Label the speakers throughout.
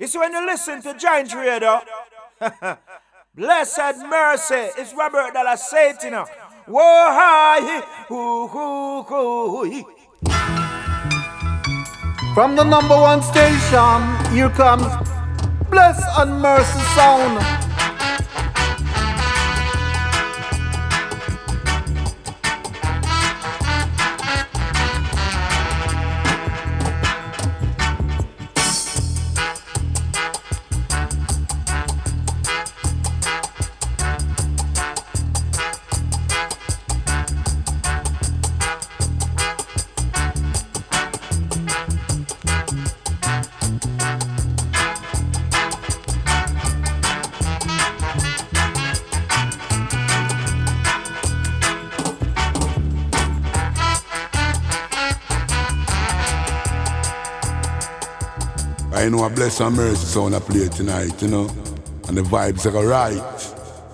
Speaker 1: It's when you listen to Giant Radio. Blessed mercy. It's Robert Dalla Satina. Whoa, hi.
Speaker 2: From the number one station, here comes Bless and Mercy Sound.
Speaker 3: Know a bless and mercy sound I play tonight, you know. And the vibes are right.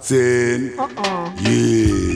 Speaker 3: Saying, uh-uh. yeah.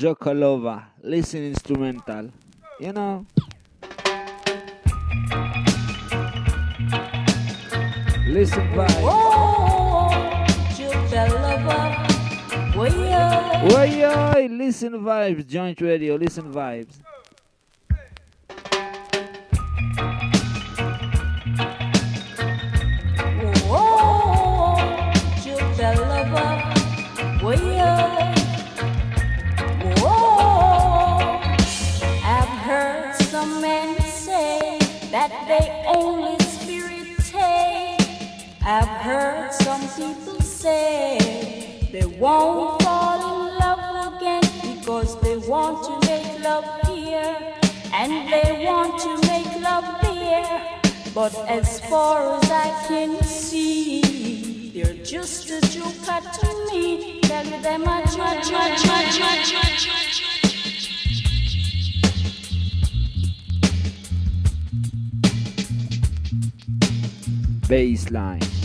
Speaker 4: Jokalova. Listen instrumental. You know. Listen vibe.
Speaker 3: Oh.
Speaker 4: Way listen vibes, joint radio, listen vibes.
Speaker 3: I've heard some people say they won't fall in love again because they want to make love here and they want to make love there. But as far as I can see, they're just a joker to me. Tell them a joke.
Speaker 4: Baseline.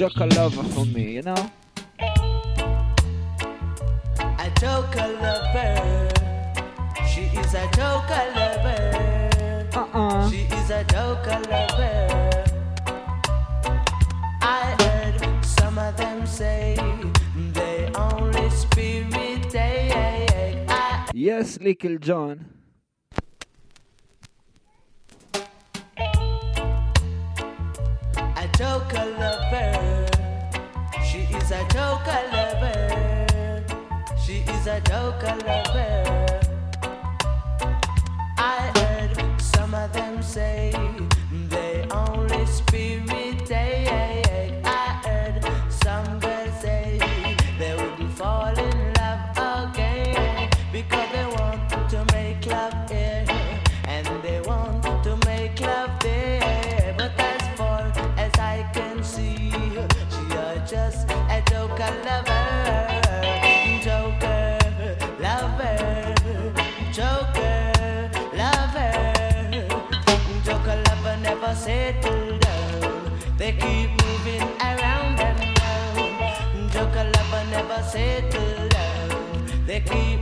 Speaker 4: Joker lover for me, you know?
Speaker 5: A joker lover. She is a joker lover.
Speaker 4: Uh-uh.
Speaker 5: She is a joker lover. I heard some of them say they only spirit.
Speaker 4: Yes, Little John.
Speaker 5: Settle down. They keep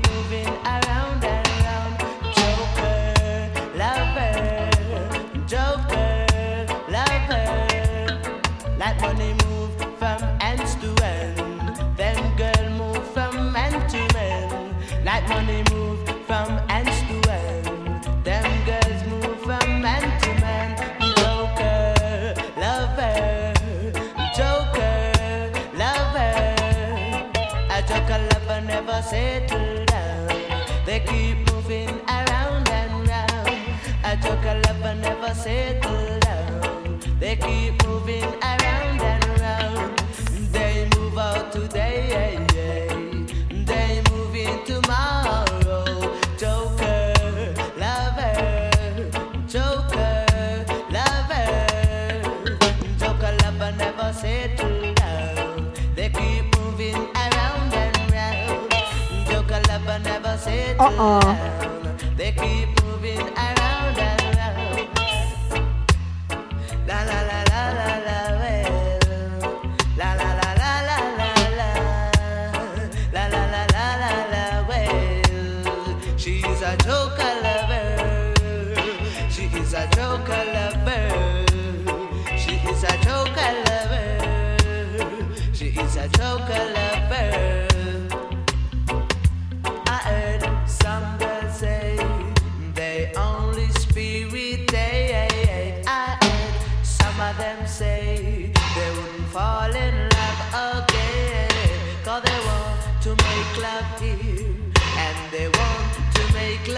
Speaker 5: settle down. They keep moving around and round. A joker lover never settle down. They keep moving around and round. They move out today, settle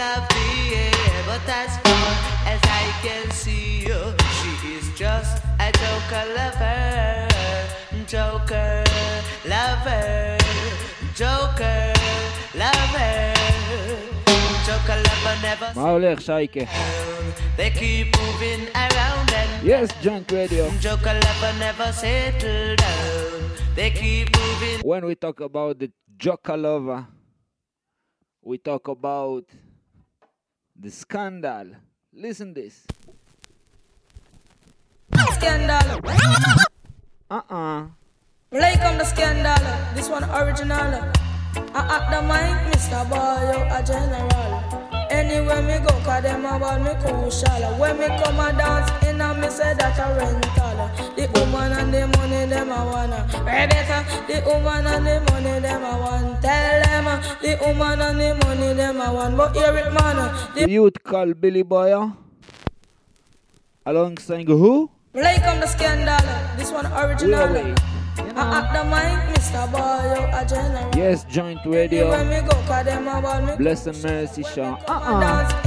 Speaker 5: to make love here. But as far as I can see, uh, she is just a joker lover. Joker lover. Joker lover. Joker lover never
Speaker 4: מה הולך, שייקה?
Speaker 5: They keep moving around and
Speaker 4: Yes, Joint Radio.
Speaker 5: Joker lover never settle down. They keep moving.
Speaker 4: When we talk about the Joker lover, we talk about the scandal. Listen this.
Speaker 6: Scandal.
Speaker 4: Uh-uh.
Speaker 6: Like on the scandal. This one original. I at the mic, Mr. Boy, a general. Anywhere me go, cause them about me crucial. When me come a dance in a me say that a rental. The woman and the money them a wanna. Rebecca, the woman and the money them a want. Tell them uh, the woman and the money them a want. But hear it man, uh, the
Speaker 4: youth called Billy Boyo. Alongside who?
Speaker 6: like on the scandal. This one original.
Speaker 4: Wait, wait. You
Speaker 6: I
Speaker 4: know.
Speaker 6: the mic, Mr. Boy.
Speaker 4: Yes, Joint Radio.
Speaker 6: go, cause them about me
Speaker 4: Bless and mercy, Sean. Uh-uh.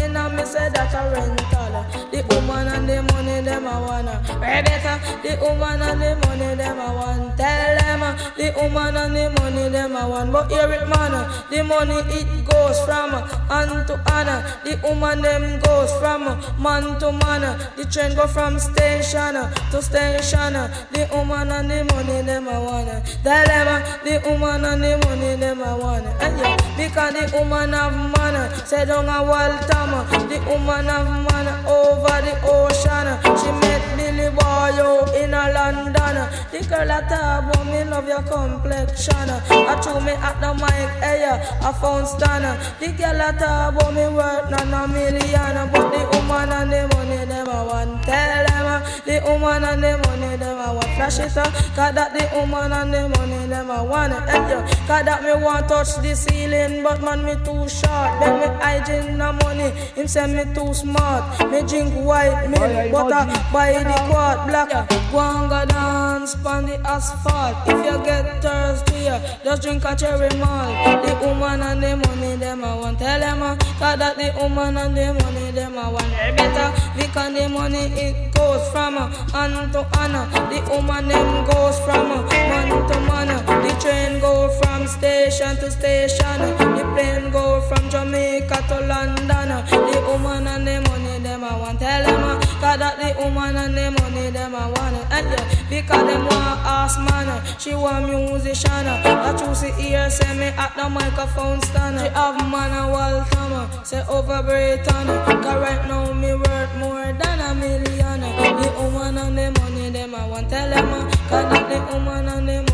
Speaker 6: Dance in a me say that a rental. The woman and the money them a wanna. Rebecca, the woman and the money them a want. Tell uh, the woman and the money them a want. But hear it man, the money it goes from hand to hand. The woman them goes from man to man. The train go from station to station. The woman and the money them a them uh, the woman and the money them a wanna. And yeah, because the woman have man, say down a Waltham. uh, The woman have man over The girl a talk about me love your complexion. I threw me at the mic, hey, I found stunner. The girl a talk about me worth none a million. But the woman and the money a want. Tell them the woman and the money a want. Flash it up, cause that the woman and the money a want. Hey, yo, cause that me want touch the ceiling, but man me too short. Then me hygiene the money, him say me too smart. Me drink white milk, butter by the quart black. Go and go dance on the asphalt. If you get thirsty, just drink a cherry malt. The woman and the money them a want. Tell them uh, cause that the woman and the money them a want. Better because the money it goes from uh, hand to hand. The woman them goes from uh, man to man. The train go from station to station. The plane go from Jamaica to London. The woman and the money them a want. Tell them cause that the woman and the money them a want. uh, And yeah, because them want ask man. uh, She want musician. uh, That you see here say me at the microphone stand. uh, She have man a uh, Say over Britain. uh, Cause right now me worth more than a million. uh, The woman and the money them I want. Tell them uh, cause that the woman and the money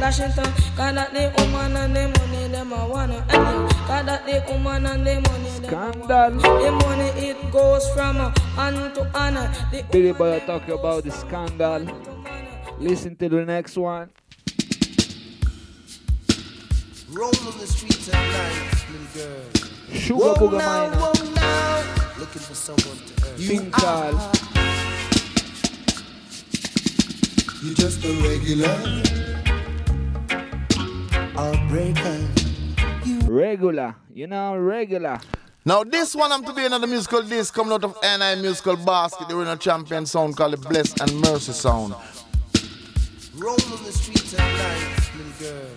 Speaker 6: them a want. Flash it on. Cause that the woman and the money them a want. And yeah, cause that the woman and the money them a want.
Speaker 4: Scandal.
Speaker 6: The money it goes from hand to hand. uh,
Speaker 4: Billy Boy
Speaker 6: them
Speaker 4: talking about the scandal.
Speaker 6: hand to man,
Speaker 4: Listen to the next one.
Speaker 7: Roll on the streets at night, little girl.
Speaker 4: Sugar
Speaker 7: Whoa
Speaker 4: Booger
Speaker 7: now,
Speaker 4: Minor.
Speaker 7: whoa now. Looking for someone to earn.
Speaker 4: Thing called
Speaker 2: You just a regular
Speaker 7: Heartbreaker.
Speaker 4: Regular. You know, regular.
Speaker 3: Now this one I'm to be another musical disc coming out of NI Musical Basket, the original champion sound called the Bless and Mercy sound.
Speaker 7: Roll on the streets at night, little girl.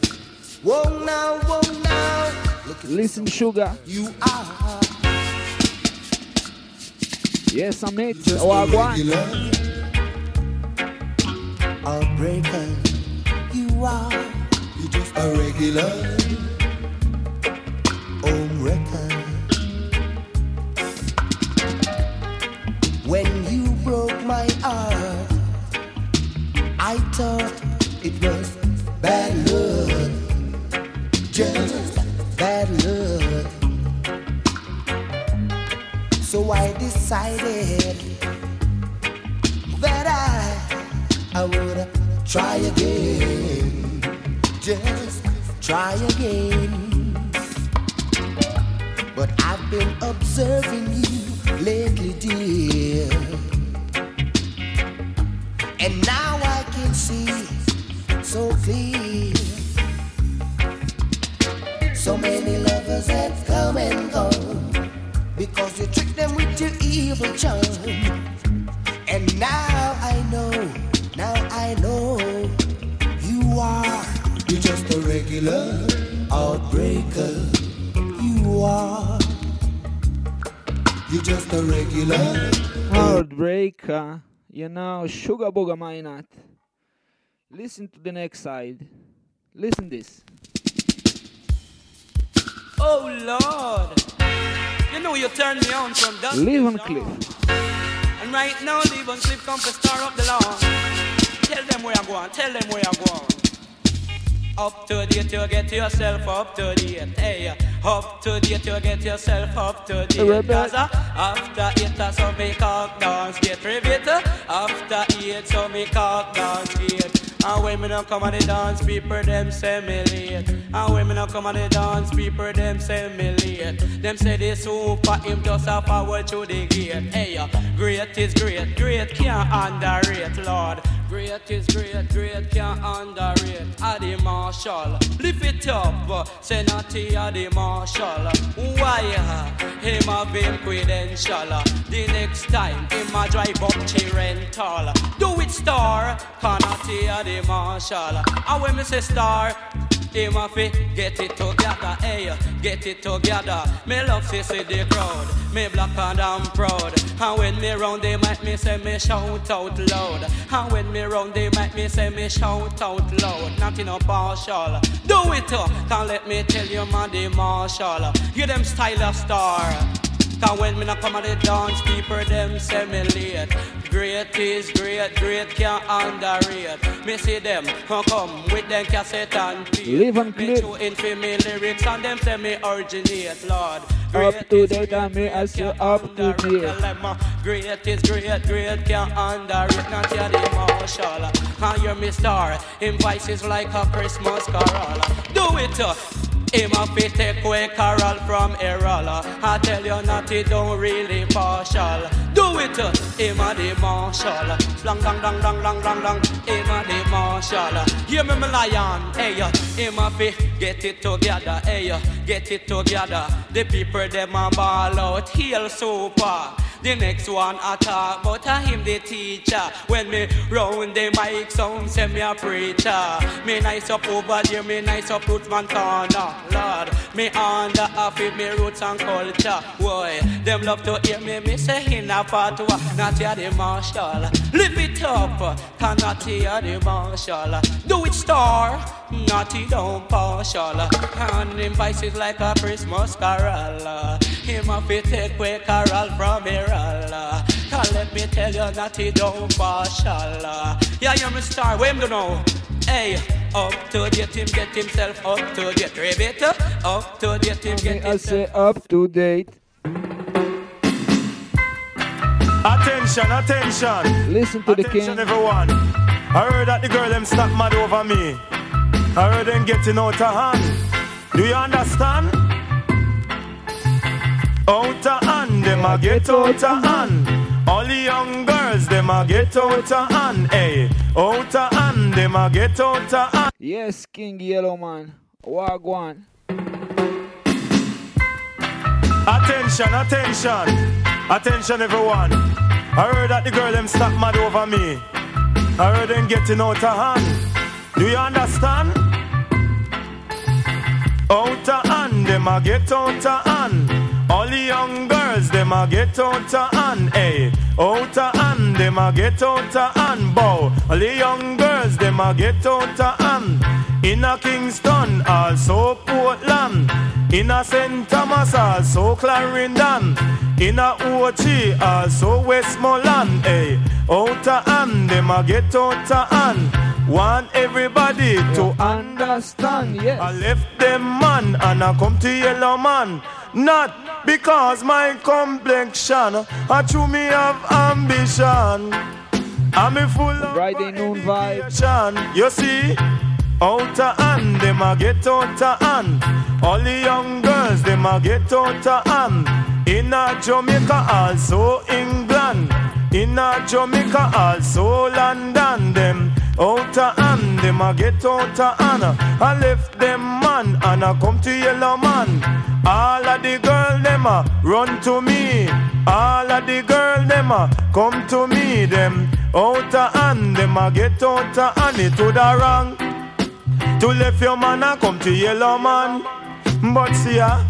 Speaker 7: Whoa now, whoa now. Looking
Speaker 4: Listen, Sugar.
Speaker 7: you are.
Speaker 4: Yes, I'm it.
Speaker 2: just
Speaker 4: Oh,
Speaker 2: a
Speaker 4: I want.
Speaker 2: regular
Speaker 7: Heartbreaker. You are.
Speaker 2: Just a regular
Speaker 7: home wrecker. When you broke my heart, I thought it was bad luck, just bad luck. So I decided that I I would try again. Just try again. But I've been observing you lately, dear. And now I can see so clear. So many lovers have come and gone because you tricked them with your evil charm. And now I know, now I know just a regular outbreaker. You are. You're just a regular.
Speaker 4: Heartbreaker. You know, sugar booger my not. Listen to the next side. Listen this.
Speaker 8: Oh Lord, you know you turned me on from dusk.
Speaker 4: Live on
Speaker 8: till
Speaker 4: cliff.
Speaker 8: dawn. And right now, leave on cliff come to star up the lawn. Tell them where I'm going. Tell them where I'm going. Up to date, you get yourself up to date. Hey, up to date, you get yourself up to date. Cause uh, after eight, uh, so me cock dance get rivet. After eight, so me cock dance get. And when me now come on the dance, people them say me late. And when me now come on the dance, people them say me late. Them say they super him just a forward to the gate. Hey, uh, great is great, great can't underrate, Lord. Great is great, great can't underrate. Adi Marshall, lift it up, naughty Adi Marshall. Why? uh, Him have him credential. The next time, him a drive up to rental. Do it star, canati Adi Marshall. And when me say star, him a fi get it together, hey, get it together. Me love to see the crowd, me black and I'm proud. And when me round, they make me say me shout out loud. And when me round, they make me say me shout out loud. Nothing no partial. Do it, uh, can't let me tell you, man, the Marshall. You them style a star. Cause when me not come at the dance, people them say me late. Great is great, great can't underrate. Me see them come come with them cassette and tape.
Speaker 4: Live and
Speaker 8: Me
Speaker 4: clip.
Speaker 8: tune in for me lyrics and them say me originate, Lord.
Speaker 4: Up to date and me I say up to date.
Speaker 8: Uh, Great is great, great can't underrate. Not yet the marshal. And you're me star. Him voice is like a Christmas carol. Do it. Uh, him a fit take away Carol from Erola. I tell you not it don't really partial. Do it, him a the marshal. Slang dang dang dang dang dang dang. Him a the marshal. Hear me, me lion. Hey, him a fit get it together. Hey, get it together. The people them a ball out. Heal super. The next one I talk about him the teacher. When me round the mic sound say me a preacher. Me nice up over there, me nice up roots man corner. Lord, me under half of me roots and culture. Boy, them love to hear me, me say in a one. Not hear the marshal. Lift it up, cannot hear the marshal. Do it star, naughty don't partial. And him voice is like a Christmas carol. Him a fit take away carol from here. Can't let me tell you that he don't partial. Yeah, you're my star, where him do know? Hey, up to date him, get himself up to date. Ribbit, up up to date him,
Speaker 4: Me
Speaker 8: get
Speaker 4: I
Speaker 8: himself
Speaker 4: say up to date.
Speaker 9: Attention, attention.
Speaker 4: Listen to the
Speaker 9: Attention,
Speaker 4: king.
Speaker 9: everyone. I heard that the girl them stop mad over me. I heard them getting out of hand. Do you understand? Out of hand, them a get out of hand. All the young girls, them a get out of hand. Hey, out of hand, them a get out of hand.
Speaker 4: Yes, King Yellow Man. Wagwan.
Speaker 9: Attention, attention, attention, everyone. I heard that the girl them stop mad over me. I heard them getting out of hand. Do you understand? Out of hand, them a get out of hand. All the young girls, them a get out of hand. Eh? Hey, out of hand, them a get out of hand. Bow. All the young girls, them a get out of hand. In a Kingston, also Portland. In a St. Thomas, also Clarendon. In a Ochi, also Westmoreland. Eh? Hey, out of hand, them a get out of hand. Want everybody to
Speaker 4: understand, yes.
Speaker 9: I left them man and I come to yellow man. Not because my complexion, uh, I true me have ambition. I'm a full of
Speaker 4: Friday noon vibe.
Speaker 9: You see, out of hand, them a get out of hand. All the young girls, them a get out of hand. In a Jamaica, also England. In a Jamaica, also London. Them out of hand, them a get out of hand. I left them man and I come to yellow man. All of the girl them a run to me. All of the girl them a come to me. Them out of hand, them a get out of hand. It to the wrong. To left your man and come to yellow man. But see ya,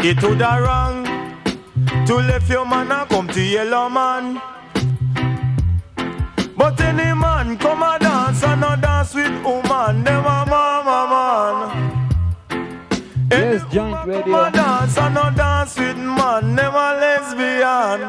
Speaker 9: it to the wrong. To left your man and come to yellow man. But any man come a dance and a dance with woman, them a mama man.
Speaker 4: Yes, joint
Speaker 9: Come
Speaker 4: radio.
Speaker 9: a dance and a dance with man, them a lesbian.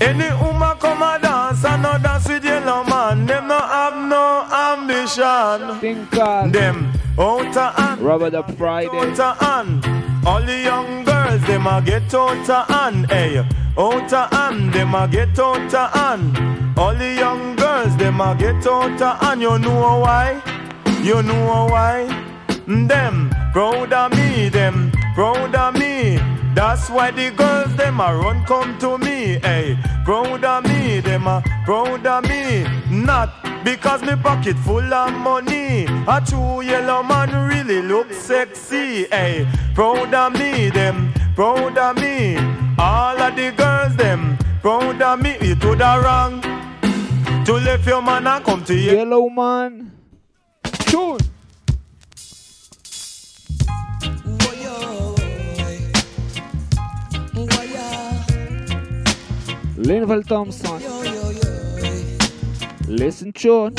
Speaker 9: Any woman come a dance and a dance with yellow man, them no have no ambition.
Speaker 4: Think called
Speaker 9: Them out of hand,
Speaker 4: Robert the Friday.
Speaker 9: out of hand. All the young girls, them a get out of hand, hey. Out of hand, them a get out of hand. All the young girls, them a get out of hand. You know why? You know why? Them proud of me, them proud of me. That's why the girls them a run come to me, hey. Proud of me, them a proud of me. Not because me pocket full of money. A true yellow man really look sexy, hey. Proud of me, them proud of me. All of the girls them proud of me. You to the wrong. To left your man and come to you.
Speaker 4: Yellow man. Tune. Linval Thompson. Listen, tune.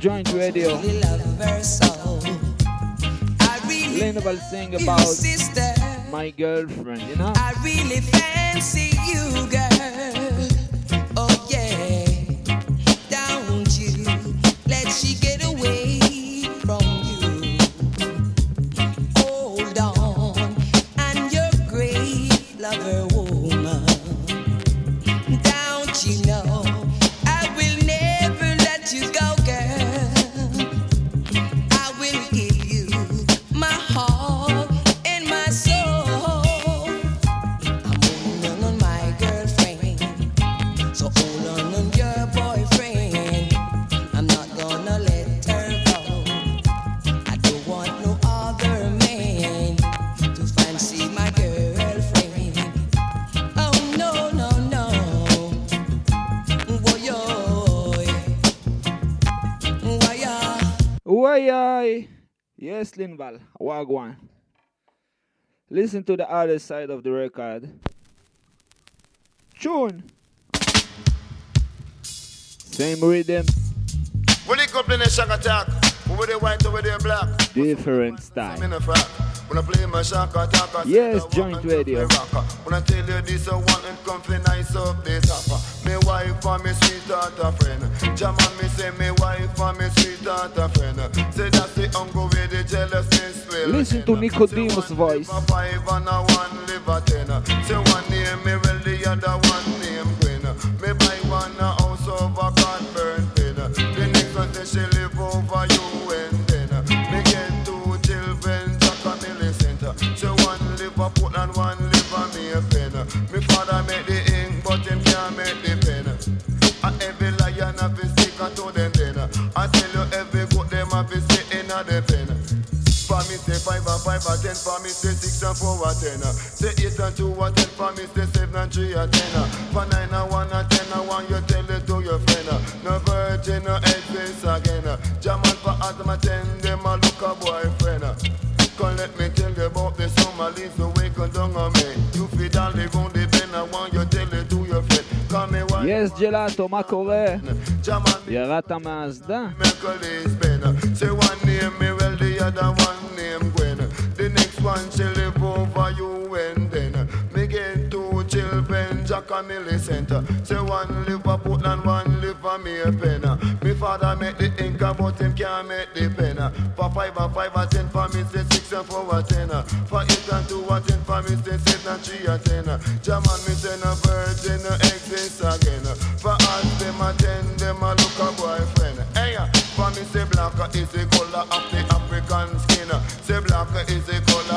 Speaker 4: Joint radio.
Speaker 10: Really love her so. I really
Speaker 4: Linval sing about my girlfriend, you know?
Speaker 10: I really fancy you, girl.
Speaker 4: Yes, Linval. Wagwan. Listen to the other side of the record. Tune. Same rhythm,
Speaker 11: When they come in the shock attack, over the white, over the black.
Speaker 4: different style.
Speaker 11: in a frack. When I play my shock attack,
Speaker 4: Yes, joint
Speaker 11: "Welcome to
Speaker 4: radio.
Speaker 11: The rocker." When I tell you this, I want it comfy, nice up the topper. Me wife and me sweetheart a friend. Jama me say me wife and me sweetheart a friend. Say that's the uncle with the jealousness will.
Speaker 4: Listen to Nicodemus' voice.
Speaker 11: A five and a one live a ten. Say one name me well, the other one 5 and 10 for me, say 6 and 4 and 10. Uh, say 8 and 2 and 10 for me, say 7 and 3 and 10. Uh, for 9 and 1 and 10 and 1, you tell it to your friend. Uh, no virgin no exists again. German for Adam and 10, them a look a boyfriend. Come let me tell you about the summer, leaves the way down on me. You feed all the round the I want you tell it to your friend.
Speaker 4: יס ג'לאטו, מה קורה? ירדת מהאסדה?
Speaker 11: One she live over you and then me get two children, Jack and Millicent. Say one live a Portland, one live a Maypen. Me father make the ink, but him can't make the pen. For five and five and ten for me say six and four and ten. For eight and two and ten for me say seven and three and ten. German me say no virgin no exist again. For us them a ten, them a look a boyfriend. Hey, for me say black is the color of the African skin. Say black is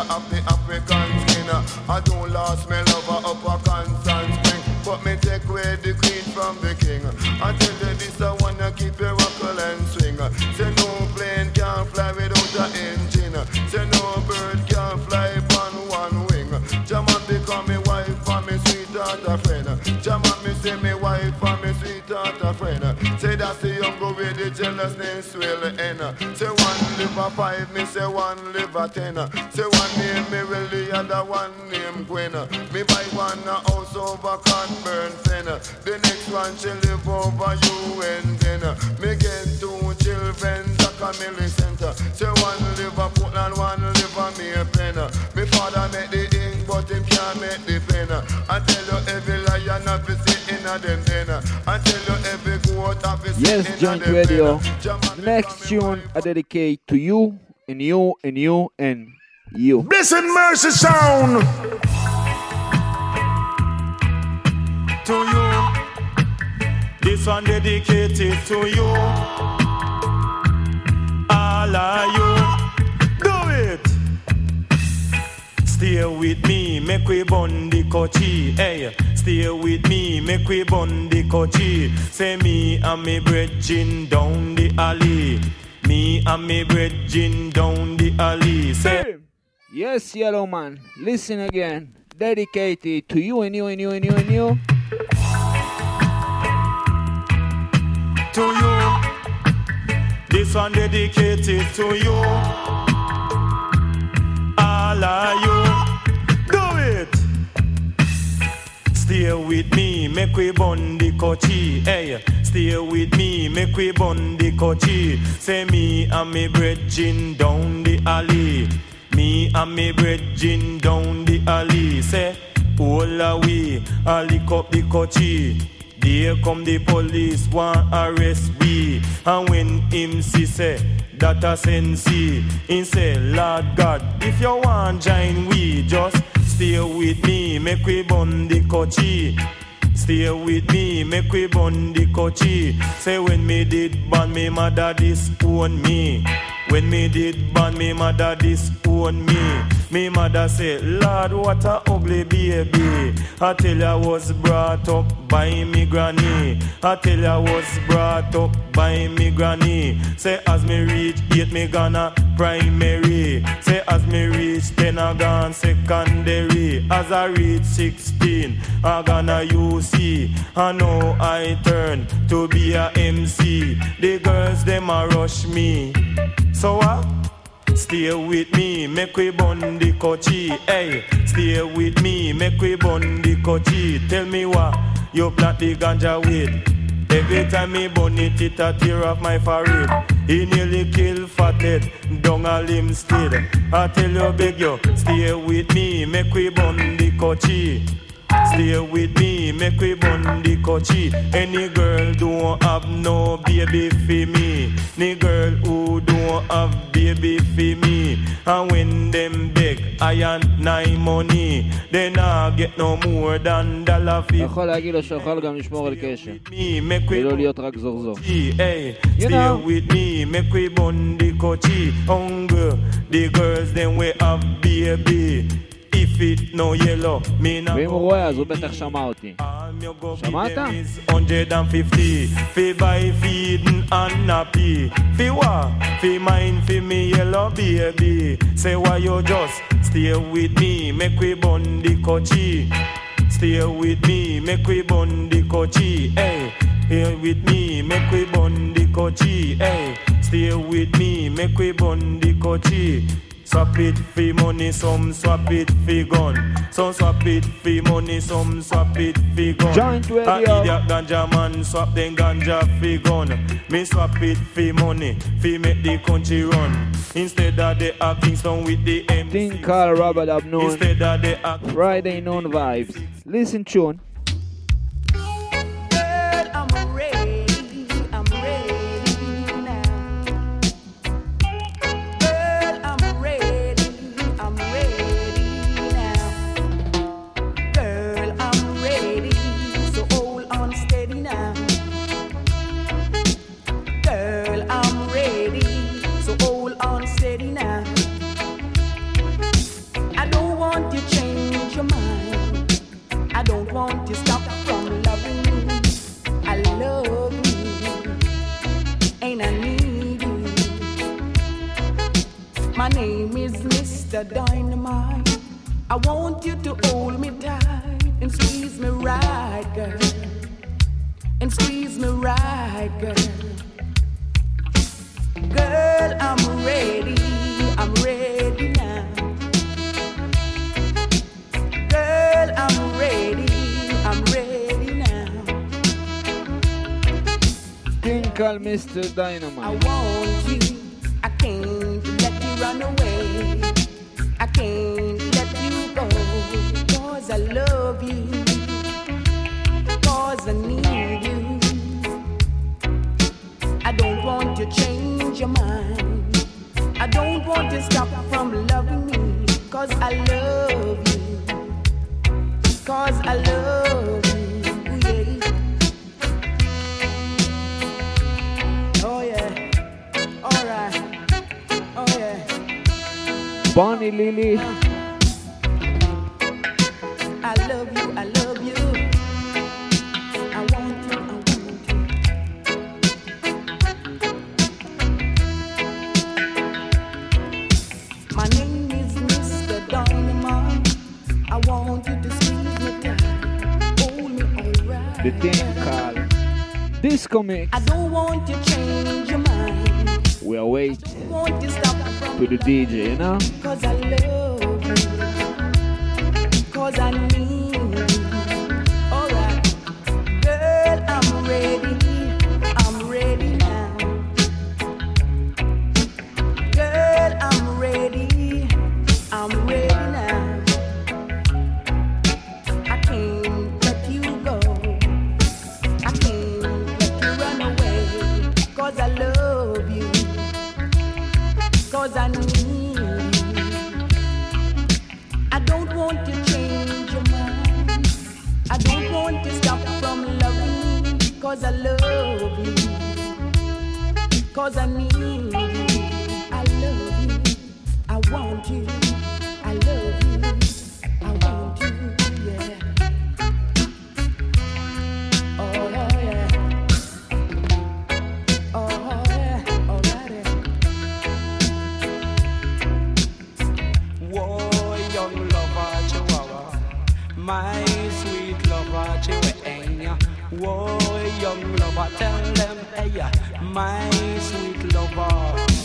Speaker 11: the the African skin. I don't lost my lover up a constant spring, but me take away the queen from the king. I tell you this, I wanna keep you rockle and swing. Say no plane can fly without an engine. Say no bird can fly on one wing. Jaman become me wife for me sweetheart a friend. Jaman me say me wife for me sweetheart a friend. Say that's the young girl with the jealousness will end. Say one live a five, me say one live a ten. Say one name me will the other one name Gwen. Me buy one a house over Conburn Fen. The next one she live over you and then me get two children, Jack and Millicent. Say one live a Portland, one live a Maypen. Me father make the ink, but him can't make the pen. I tell you every lion have to sit in a them den. I tell you every goat have to sit
Speaker 4: Yes,
Speaker 11: in a
Speaker 4: Joint Radio. Next tune I dedicate to you, and you, and you, and you.
Speaker 12: Blessed Mercy Sound.
Speaker 9: to you. This one dedicated to you. All of you. Do it. Stay with me, make we bond the kochi. Hey, stay with me, make we bond the kochi. Say me and me bridging down the alley. Me and me bridging down the alley. Say.
Speaker 4: Yes, Yellow Man, listen again. Dedicated to you, and you, and you, and you, and you.
Speaker 9: to you. This one dedicated to you. All of you. Stay with me, make we bond the kochi. Hey, stay with me, make we bond the kochi. Say me and me bridging down the alley. Me and me bridging down the alley. Say, all away, I lick up the kochi. There come the police, want arrest me. And when him see say, that a sensi, he say, Lord God, if you want join we, just stay with me, make we bun the kochi. Stay with me, make we bun the kochi. Say when me did ban me mother disown me. When me did ban me mother disown me. Me mother say, Lord, what a ugly baby. I tell I was brought up by me granny. I tell I was brought up by me granny. Say as me reach eight, me gonna primary. Say as me reach ten, I gone secondary. As I reach sixteen, I gonna UC. I know I turn to be a MC. The girls them a rush me. So what? Stay with me, make we bun the kochi. Hey, stay with me, make we bun the kochi. Tell me what you plant the ganja with. Every time me bun it, it a tear off my forehead. He nearly kill fathead, down a Linstead. I tell you, beg you, stay with me, make we bun the kochi. Stay with me, make we bun the kochi. Any girl don't have no baby for me. Any girl who don't have baby for me. And when them beg, I and nine money. They not get no more than dollar
Speaker 4: אתה יכול להגיד לו שיכול גם לשמור על קשר.
Speaker 9: make we
Speaker 4: ולא להיות רק זורזור.
Speaker 9: Hey,
Speaker 4: You
Speaker 9: stay
Speaker 4: know.
Speaker 9: with me, make we bun the kochi. Hunger, the girls them we have baby. If it no yellow, me not
Speaker 4: ואם הוא רואה, אז הוא בטח שמע אותי.
Speaker 9: you go give
Speaker 13: Shamata?
Speaker 9: them is 150 Fi buy feeding and nappy Fi what? Fi mine fi me yellow baby Say why you just stay with me Make we bun the coachy Stay with me, make we bun the coachy Hey, here with me, make we bun the coachy Hey, stay with me, make we bun the coachy Swap it for money, some swap it for gun. Some swap it for money, some swap it for gun. A
Speaker 13: radio.
Speaker 9: idiot ganja man swap them ganja for gun. Me swap it for money, for make the country run. Instead of the acting song with the MC.
Speaker 13: Thing Carl Robert Up Noon.
Speaker 9: Instead of the.
Speaker 13: Friday noon vibes. Listen tune.
Speaker 4: Mr. Dynamite. I want you to hold me tight and squeeze me right, girl. And squeeze me right, girl. Girl, I'm ready. I'm ready now. Girl, I'm ready. I'm ready now.
Speaker 13: Thing called Mr.
Speaker 4: I
Speaker 13: Dynamite.
Speaker 4: want you. Want to stop from loving me. Cause I love you. Cause I love you. Yeah. Oh yeah. Alright. Oh yeah.
Speaker 13: Bonnie Lily. Uh. Disco Mix.
Speaker 4: I don't want to change your mind.
Speaker 13: We are waiting
Speaker 4: Want to
Speaker 13: to the DJ, you know?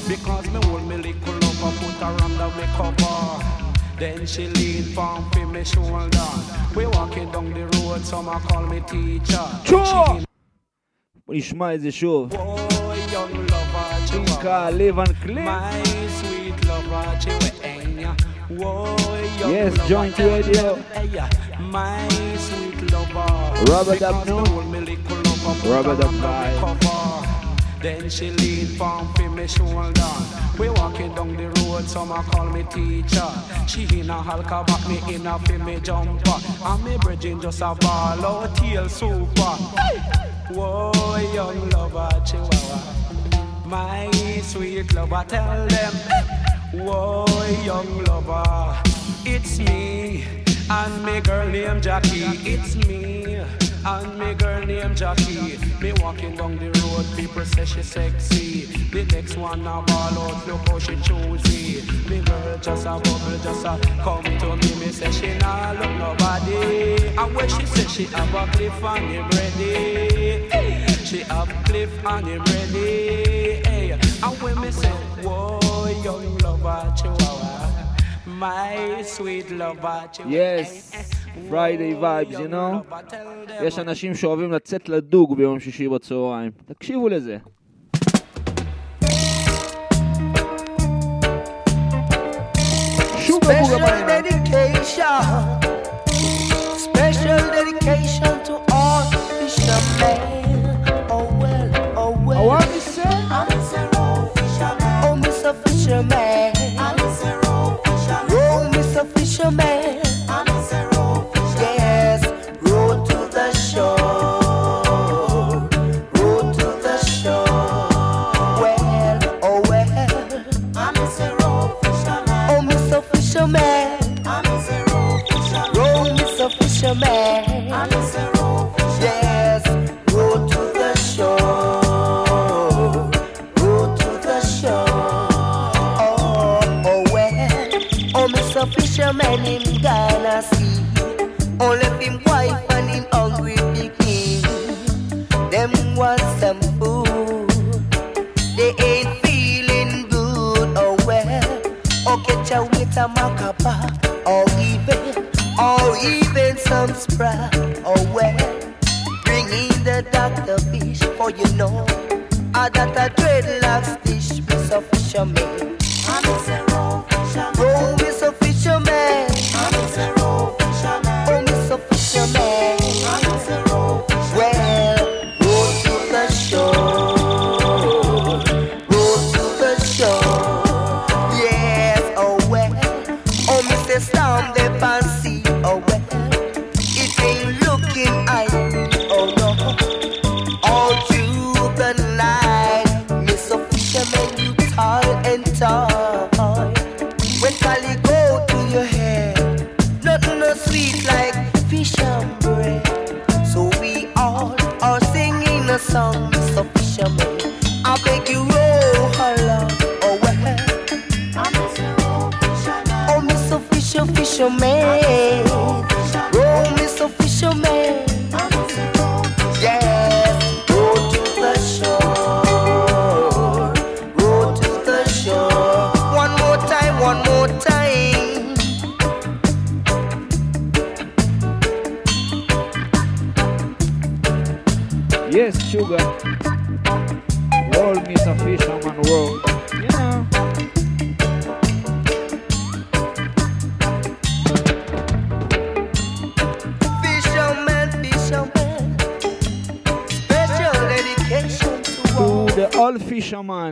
Speaker 8: Because me hold me little lover, put her under me cover. Then she lean from for me shoulder. We walking down the road, some a call me teacher.
Speaker 13: Sure.
Speaker 8: She
Speaker 13: נשמע איזה שוב.
Speaker 8: Whoa, young lover,
Speaker 13: Thing
Speaker 8: Chihuahua.
Speaker 13: called Live and Clean.
Speaker 8: My sweet lover, Chihuahua. Whoa, young
Speaker 13: Yes,
Speaker 8: lover,
Speaker 13: joint
Speaker 8: tell
Speaker 13: radio.
Speaker 8: them, hey, my sweet lover.
Speaker 13: Robert
Speaker 8: Because
Speaker 13: Abno.
Speaker 8: me hold me little lover, put
Speaker 13: Robert
Speaker 8: her under
Speaker 13: Abno.
Speaker 8: Then she lean from for me shoulder. We walking down the road, some a call me teacher. She in a halka back, me in a fi me jumper. And me bridging just a ball out tail super. Whoa, young lover, chihuahua. My sweet lover, tell them. Whoa, young lover, it's me and me girl named Jackie. It's me and me girl named Jackie. Me walking down the road, people say she sexy. The next one now ball out, look how she choosy. Me girl just a bubble, just a come to me. Me say she nah look nobody. And when she say she have a cliff and him ready. She have cliff and him ready. Hey. And when me say, whoa, young lover, chihuahua. My sweet lover, chihuahua.
Speaker 4: Yes. פריידיי וייבס, you know? יש אנשים שאוהבים לצאת לדוג ביום שישי בצהריים. תקשיבו לזה.
Speaker 7: Special dedication, special dedication to all fishermen. Oh well, oh well.
Speaker 4: Oh,
Speaker 7: I'm Mr. Fisherman. Oh, Mr. Fisherman. I'm Mr. Fisherman. Oh, Mr. Fisherman.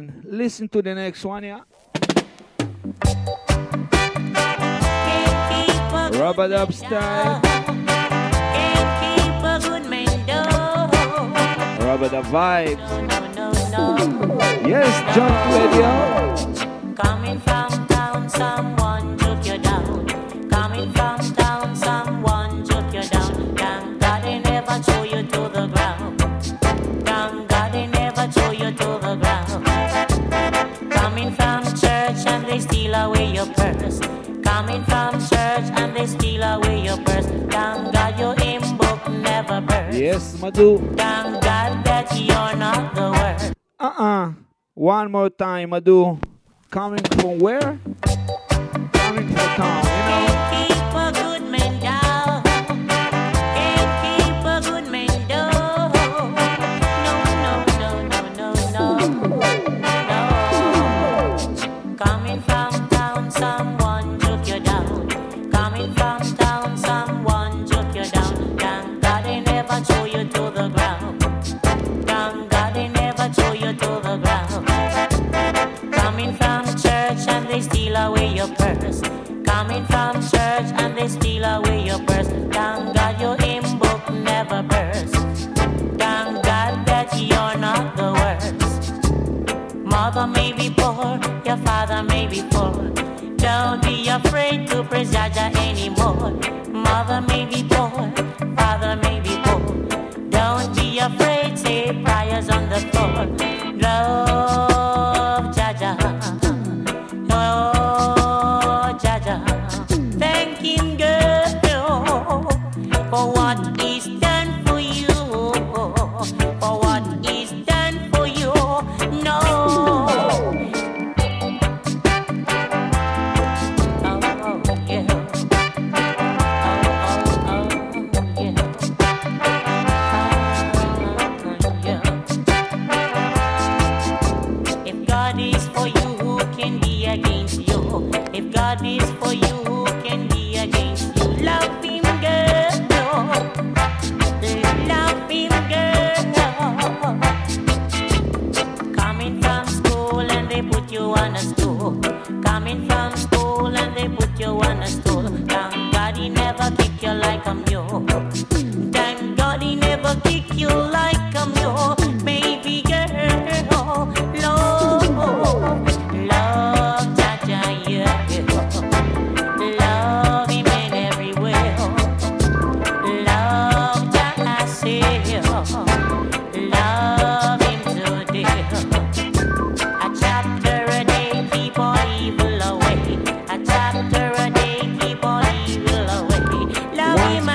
Speaker 4: Listen to the next one, yeah. Rubber dub style. Rubber the
Speaker 14: vibes. No, no, no, yes, jump radio. Coming from town, someone.
Speaker 4: Yes, Madhu.
Speaker 14: Thank God that you're not the worst.
Speaker 4: Uh-uh. One more time, Madhu. Coming from where? Coming from town, you know?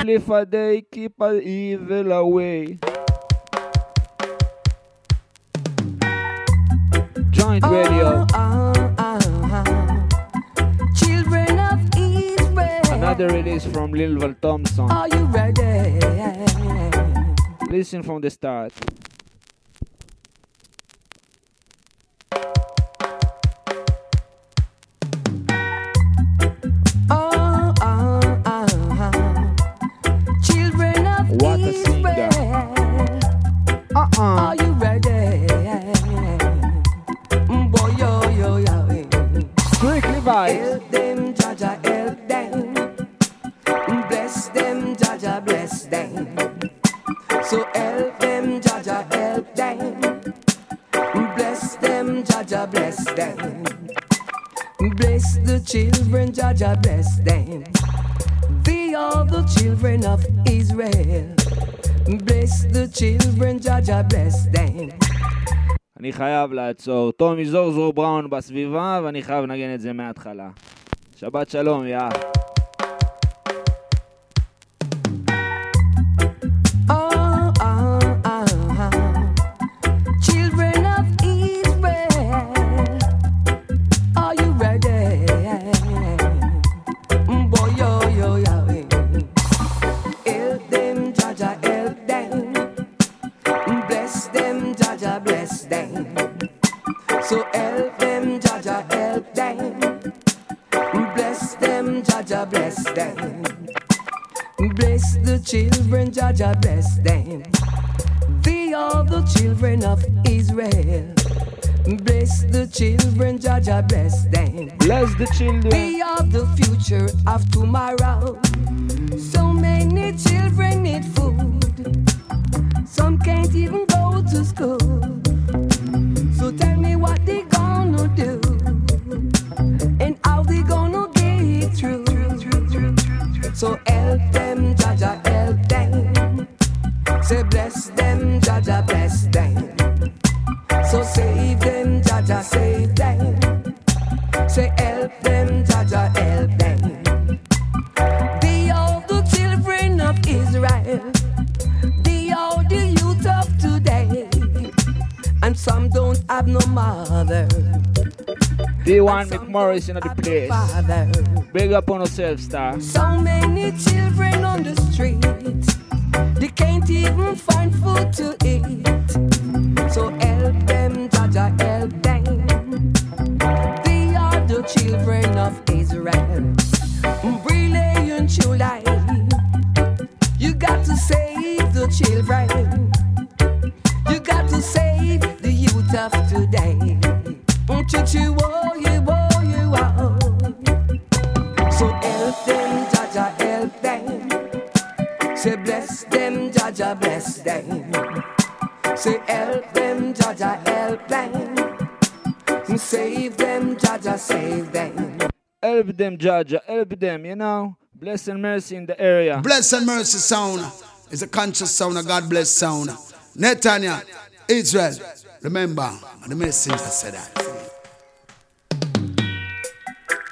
Speaker 14: Him. a day, keep a evil away.
Speaker 4: Joint ah, radio. Ah, ah.
Speaker 15: Children of Israel,
Speaker 4: Another release from Linval Thompson.
Speaker 15: are you ready?
Speaker 4: Listen from the start.
Speaker 15: Are you ready? Mm, Boy, yo, yo, yo.
Speaker 4: Strictly vibes.
Speaker 15: Help them, Jah Jah, help them. Bless them, Jah Jah, bless them. So help them, Jah Jah, help them. Bless them, Jah Jah, bless them. Bless the children, Jah Jah, bless them. We are the children of Israel. Bless the children, Jaja, bless them.
Speaker 4: אני חייב לעצור. טומי זורזור בראון בסביבה, ואני חייב לנגן את זה מההתחלה. שבת שלום, יא.
Speaker 15: Bless them, Jah Jah, bless them. Bless the children, Jah Jah, bless them. We are the children of Israel. Bless the children, Jah Jah, bless them.
Speaker 4: Bless the children.
Speaker 15: We are the future of tomorrow. So many children
Speaker 4: D1 McMorris in the place.
Speaker 15: Father.
Speaker 4: Big up on yourself, star.
Speaker 15: So many children on the street. They can't even find food to eat. Them, Judge. Help them, you
Speaker 4: know. Bless and mercy in the area.
Speaker 3: Bless and mercy sound is a conscious sound, a God bless sound. Netanya, Israel, remember, the message messenger said that.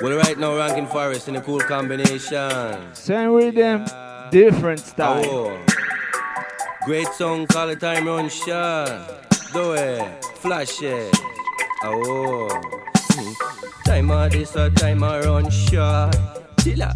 Speaker 16: Well, right now, Ranking Forest in a cool combination.
Speaker 4: Same rhythm. Different style.
Speaker 16: Oh. Great song, call it time run shot. Do it, flash it. Oh. Time of this or time of run shot. Chilla.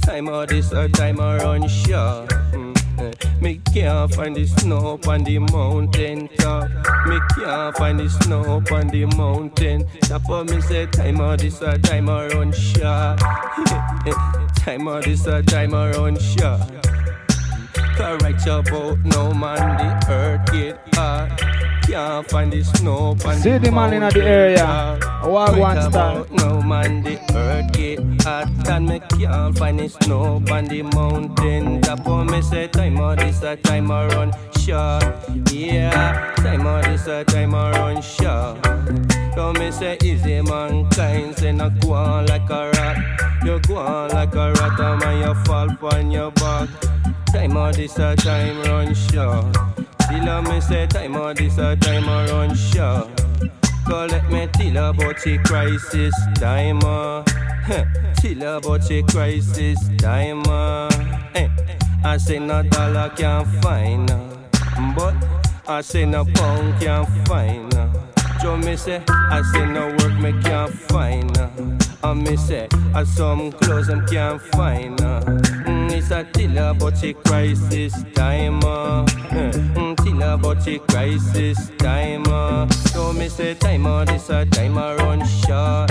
Speaker 16: Time of this or time of run shot. Mm, eh. Me can't find the snow on the mountain top. Me can't find the snow on the mountain top. Of me say time of this or time of run shot. time of this or time of run shot. Cause right about no man the earth get hot. Can't find the snow on
Speaker 4: See the man in the area.
Speaker 16: Right
Speaker 4: style.
Speaker 16: about no man the earth get hot. And me can't find the snow on the mountain top. Oh me say time of this a time of run short. Yeah, time of this a time of run short. So me say easy mankind say not go on like a rat. You go on like a rat and man you fall on your back. Time of this a time run short. A me say time of this a time a run short. Go let me tell about the crisis time. Uh. Tell about the crisis time. Eh. I say no dollar can't find, uh. but I say no pound can't find. Uh. Joe me say, I say no work me can't find. Uh. And me say, I some clothes them can't find. Uh. A tell about the crisis time. Uh. Eh, mm, tell about the crisis time. Uh. So me say, time of this a time a run short.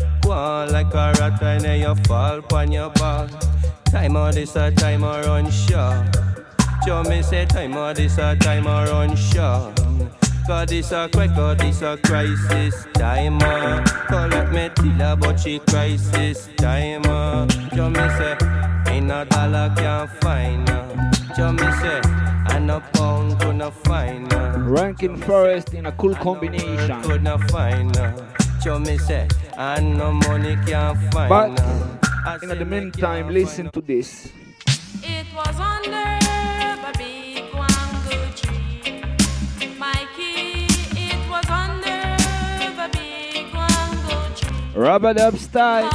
Speaker 16: Go like a rat and then you fall on your back. Time of this a time a run short. Joe me say time of this a time a run short. Cause this a quick, cause this a crisis time. Uh. Cause let me tell about the crisis time. Uh. Joe me say, ain't no dollar can find. Uh. Joe me say, and no pound could not find. Uh.
Speaker 4: Ranking Forest in a cool combination.
Speaker 16: Could not find. Uh. Joe me say, and no money can find.
Speaker 4: But in the meantime, listen to this.
Speaker 17: It was under a big mango tree. Mikey, it was under a big mango tree.
Speaker 4: Rubber dub style.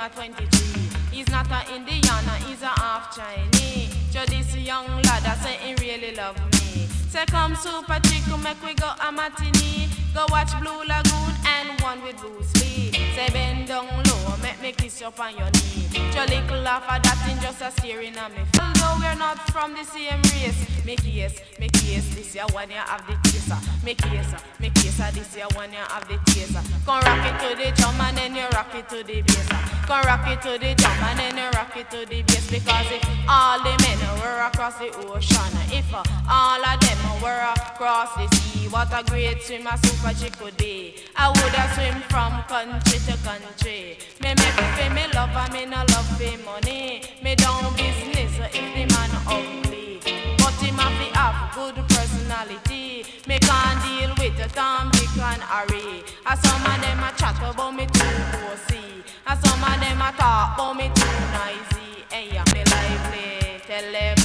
Speaker 17: Him a 23. He's not an Indiana, he's a half Chinese. So this young lad I say he really love me. Say come super chick, make we go a matinee. Go watch Blue Lagoon and one with Bruce Lee. Say bend down low, make me kiss you on your knee. Your little laugh at that thing just a staring at me. Although we're not from the same race. Me case, me case, this year one you have the chaser. Me case, me case, this year one you have the chaser. Come rock it to the drum and then you rock it to the bass. Come rock it to the drum and then you rock it to the bass. Because if all the men were across the ocean, if all of them were across the sea, what a great swimmer for Chicody. I woulda swim from country to country. Me make fi me love and me no love fi money. Me down business if the man ugly, but him have fi have good personality. Me can't deal with a Tom, Dick and Harry. A some of them a chat about me too bossy, a some of them a talk about me too noisy. Hey, yeah, me lively, tell them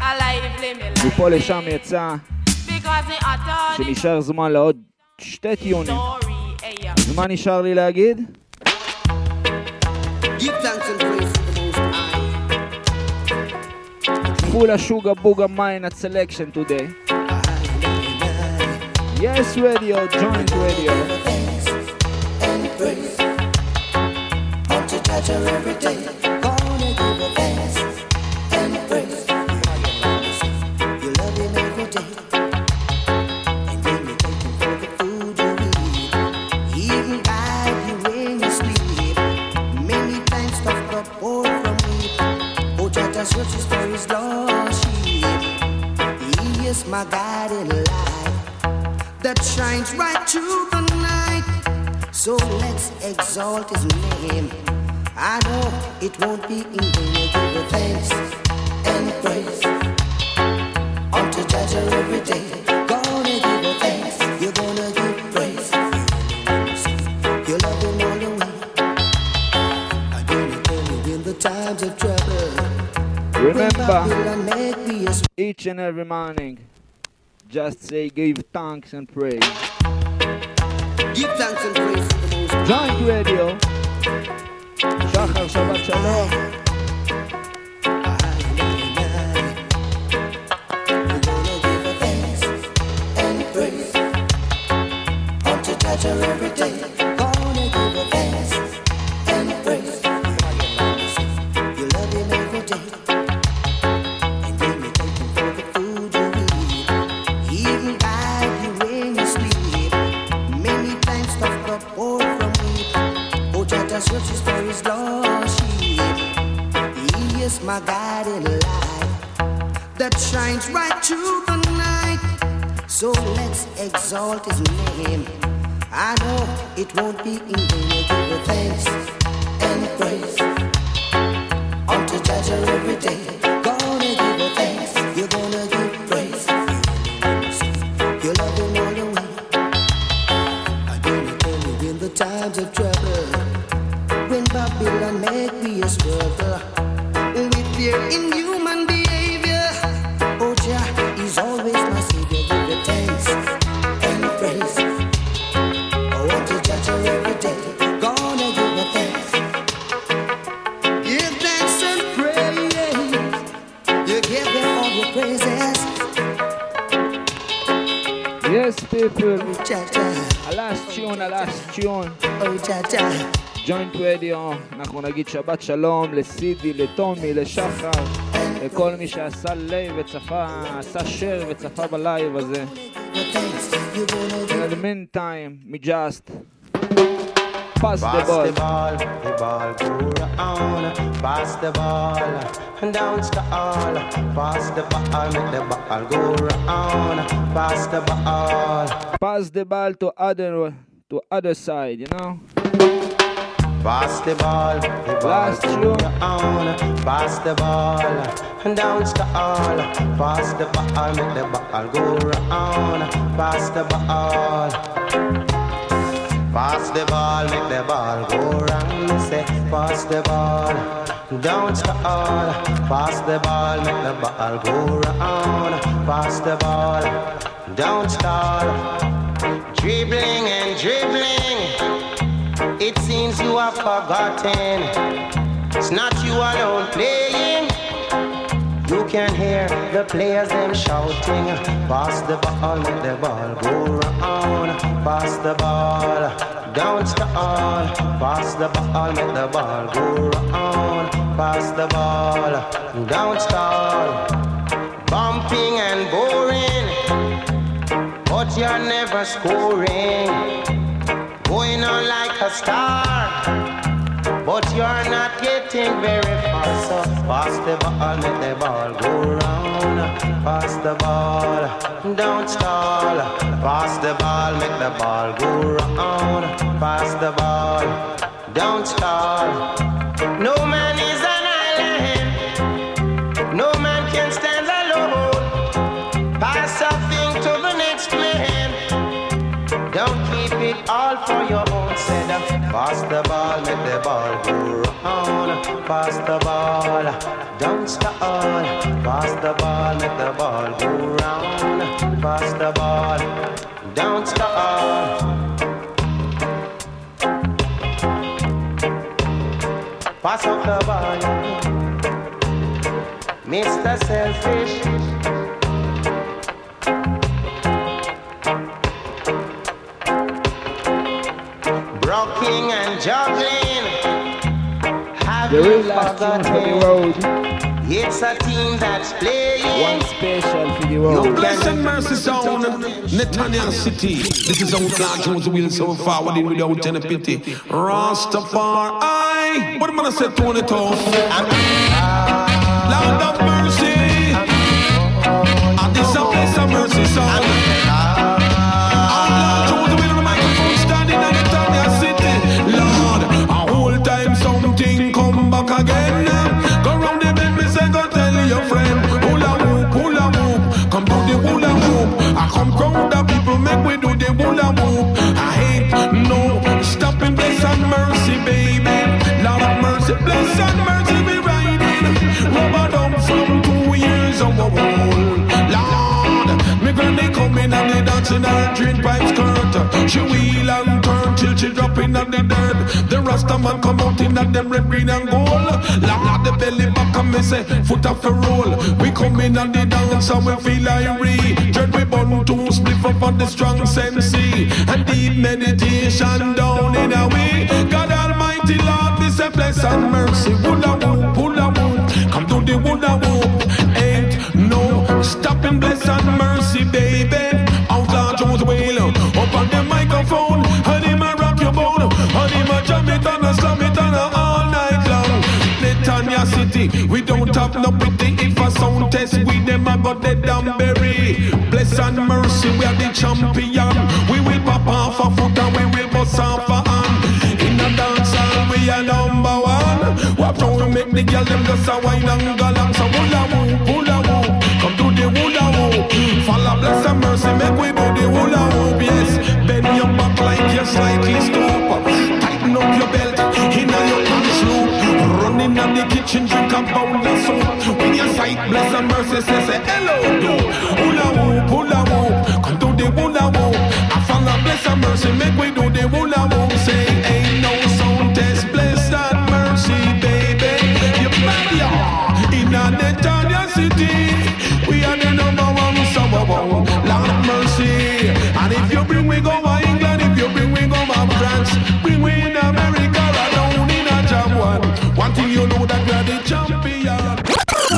Speaker 17: I lively, me lively.
Speaker 4: C'est
Speaker 17: pas le chant. C'est
Speaker 4: Michel Zuma, la שתי טיונים.
Speaker 17: story. Hey, yeah.
Speaker 4: אז מה נשאר לי להגיד?
Speaker 7: Give thanks and praise to the Most High.
Speaker 4: פולה שוגה בוגה מיינד סלקשן today. Yes Radio, Joint Radio.
Speaker 7: and praise unto Jah every day. Gonna give a thanks Searches for his lost sheep. He is my guiding light that shines right through the night. So let's exalt his name. I know it won't be in vain. Give thanks and praise unto Jah Jah every day. Gonna give you thanks. You're gonna give times of trouble. When
Speaker 4: Remember,
Speaker 7: Babylon make me a
Speaker 4: each and every morning, just say give thanks and praise.
Speaker 7: Give thanks and praise to the Most High.
Speaker 4: Joint Radio, שחר שבת שלום.
Speaker 7: and praise unto Jaja every day. Guiding light that shines right through the night. So let's exalt his name. I know it won't be in vain. Give thanks and praise unto Jah Jah every day.
Speaker 4: Yes, people.
Speaker 7: Jah Jah.
Speaker 4: A last tune, a last tune.
Speaker 7: Oh, Jah Jah.
Speaker 4: ג'וינט רדיו, אנחנו נגיד שבת שלום לסידי, לטומי, לשחר, לכל מי שעשה לייב וצפה, עשה share וצפה בלייב הזה. In the pass the ball.
Speaker 18: the ball, the ball go round. Pass the ball, and down the all. Pass the ball, make the ball go round. Pass the ball.
Speaker 4: Pass the ball to other to other side, you know.
Speaker 18: Pass the ball, the ball
Speaker 4: Last
Speaker 18: go round. Pass the ball, and down the all. Pass the ball, make the ball go round. Pass the ball. Pass the ball, make the ball go round. Say, pass the ball, don't stall. Pass the ball, make the ball go round. Pass the ball, don't stall. Dribbling and dribbling, it seems you have forgotten. It's not you alone playing. You can hear the players them shouting. Pass the ball, make the ball go round. Pass the ball, don't stall. Pass the ball, make the ball go round. Pass the ball, don't stall. Bumping and boring, but you're never scoring. Going on like a star but you're not getting very far. So pass the ball, make the ball go round. Pass the ball, don't stall. Pass the ball, make the ball go round. Pass the ball, don't stall. No man is an island. No man can stand alone. Pass something to the next man. Don't keep it all for your own set. Pass the ball, Pass the ball, don't stall. Pass the ball, make the ball go round. Pass the ball, don't stall. Pass up the ball, Mr. Selfish. Rocking and juggling.
Speaker 4: There is forgotten. for the road.
Speaker 18: It's a team that's playing.
Speaker 4: One special for the road.
Speaker 19: No bless and mercy zone, Netanya City. This is Outlaw Josey Wales so far, what we do without pity? Rastafari. What am I gonna say to it all?
Speaker 18: Of
Speaker 19: mercy.
Speaker 18: And this is a place of mercy
Speaker 19: zone. friend. Hula hoop, hula hoop, come do the hula hoop. I come crowd the people, make we do the hula hoop. I ain't no stopping, bless and mercy, baby. Lord of mercy, bless and mercy, be riding. Rubber down from two years on the wall, Lord, me granny coming and they dancing in her drain pipes skirt. She wheel and turn till she drop in on the dirt. The man come out in at them red, green and gold. Lord, the belly back and me say foot off a roll. We come in and the dance and we feel re. Dread we bun two split up on the strong sensei. And deep meditation down in a way. God Almighty Lord, me say bless and mercy. Woulda whoop, woulda. Come to the woulda. Ain't no stopping bless and mercy, baby. Outlaw Josey Wales up on the City, we don't have no pity. If a sound test we them, I got the damn berry. Bless and mercy, we are the champion. We will pop off a foot and we will bust off a hand. In a dance hall, we are number one. Watch how we make the girl them just a wine and go along. So hula whoop, hula whoop, come to the hula whoop. Follow bless and mercy, make we do the hula whoop. Yes, bend your back like you're slightly stoop. In the kitchen, drink a bowl of soup. When you sight bless and mercy, say, say hello, do. Hula whoop, hula whoop, come to the hula whoop. I follow bless and mercy, make we do the hula whoop. Say, ain't no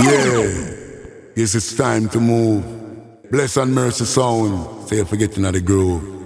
Speaker 19: Yeah.
Speaker 3: Yes, it's time to move. Bless and mercy sound. Say forgetting of the groove.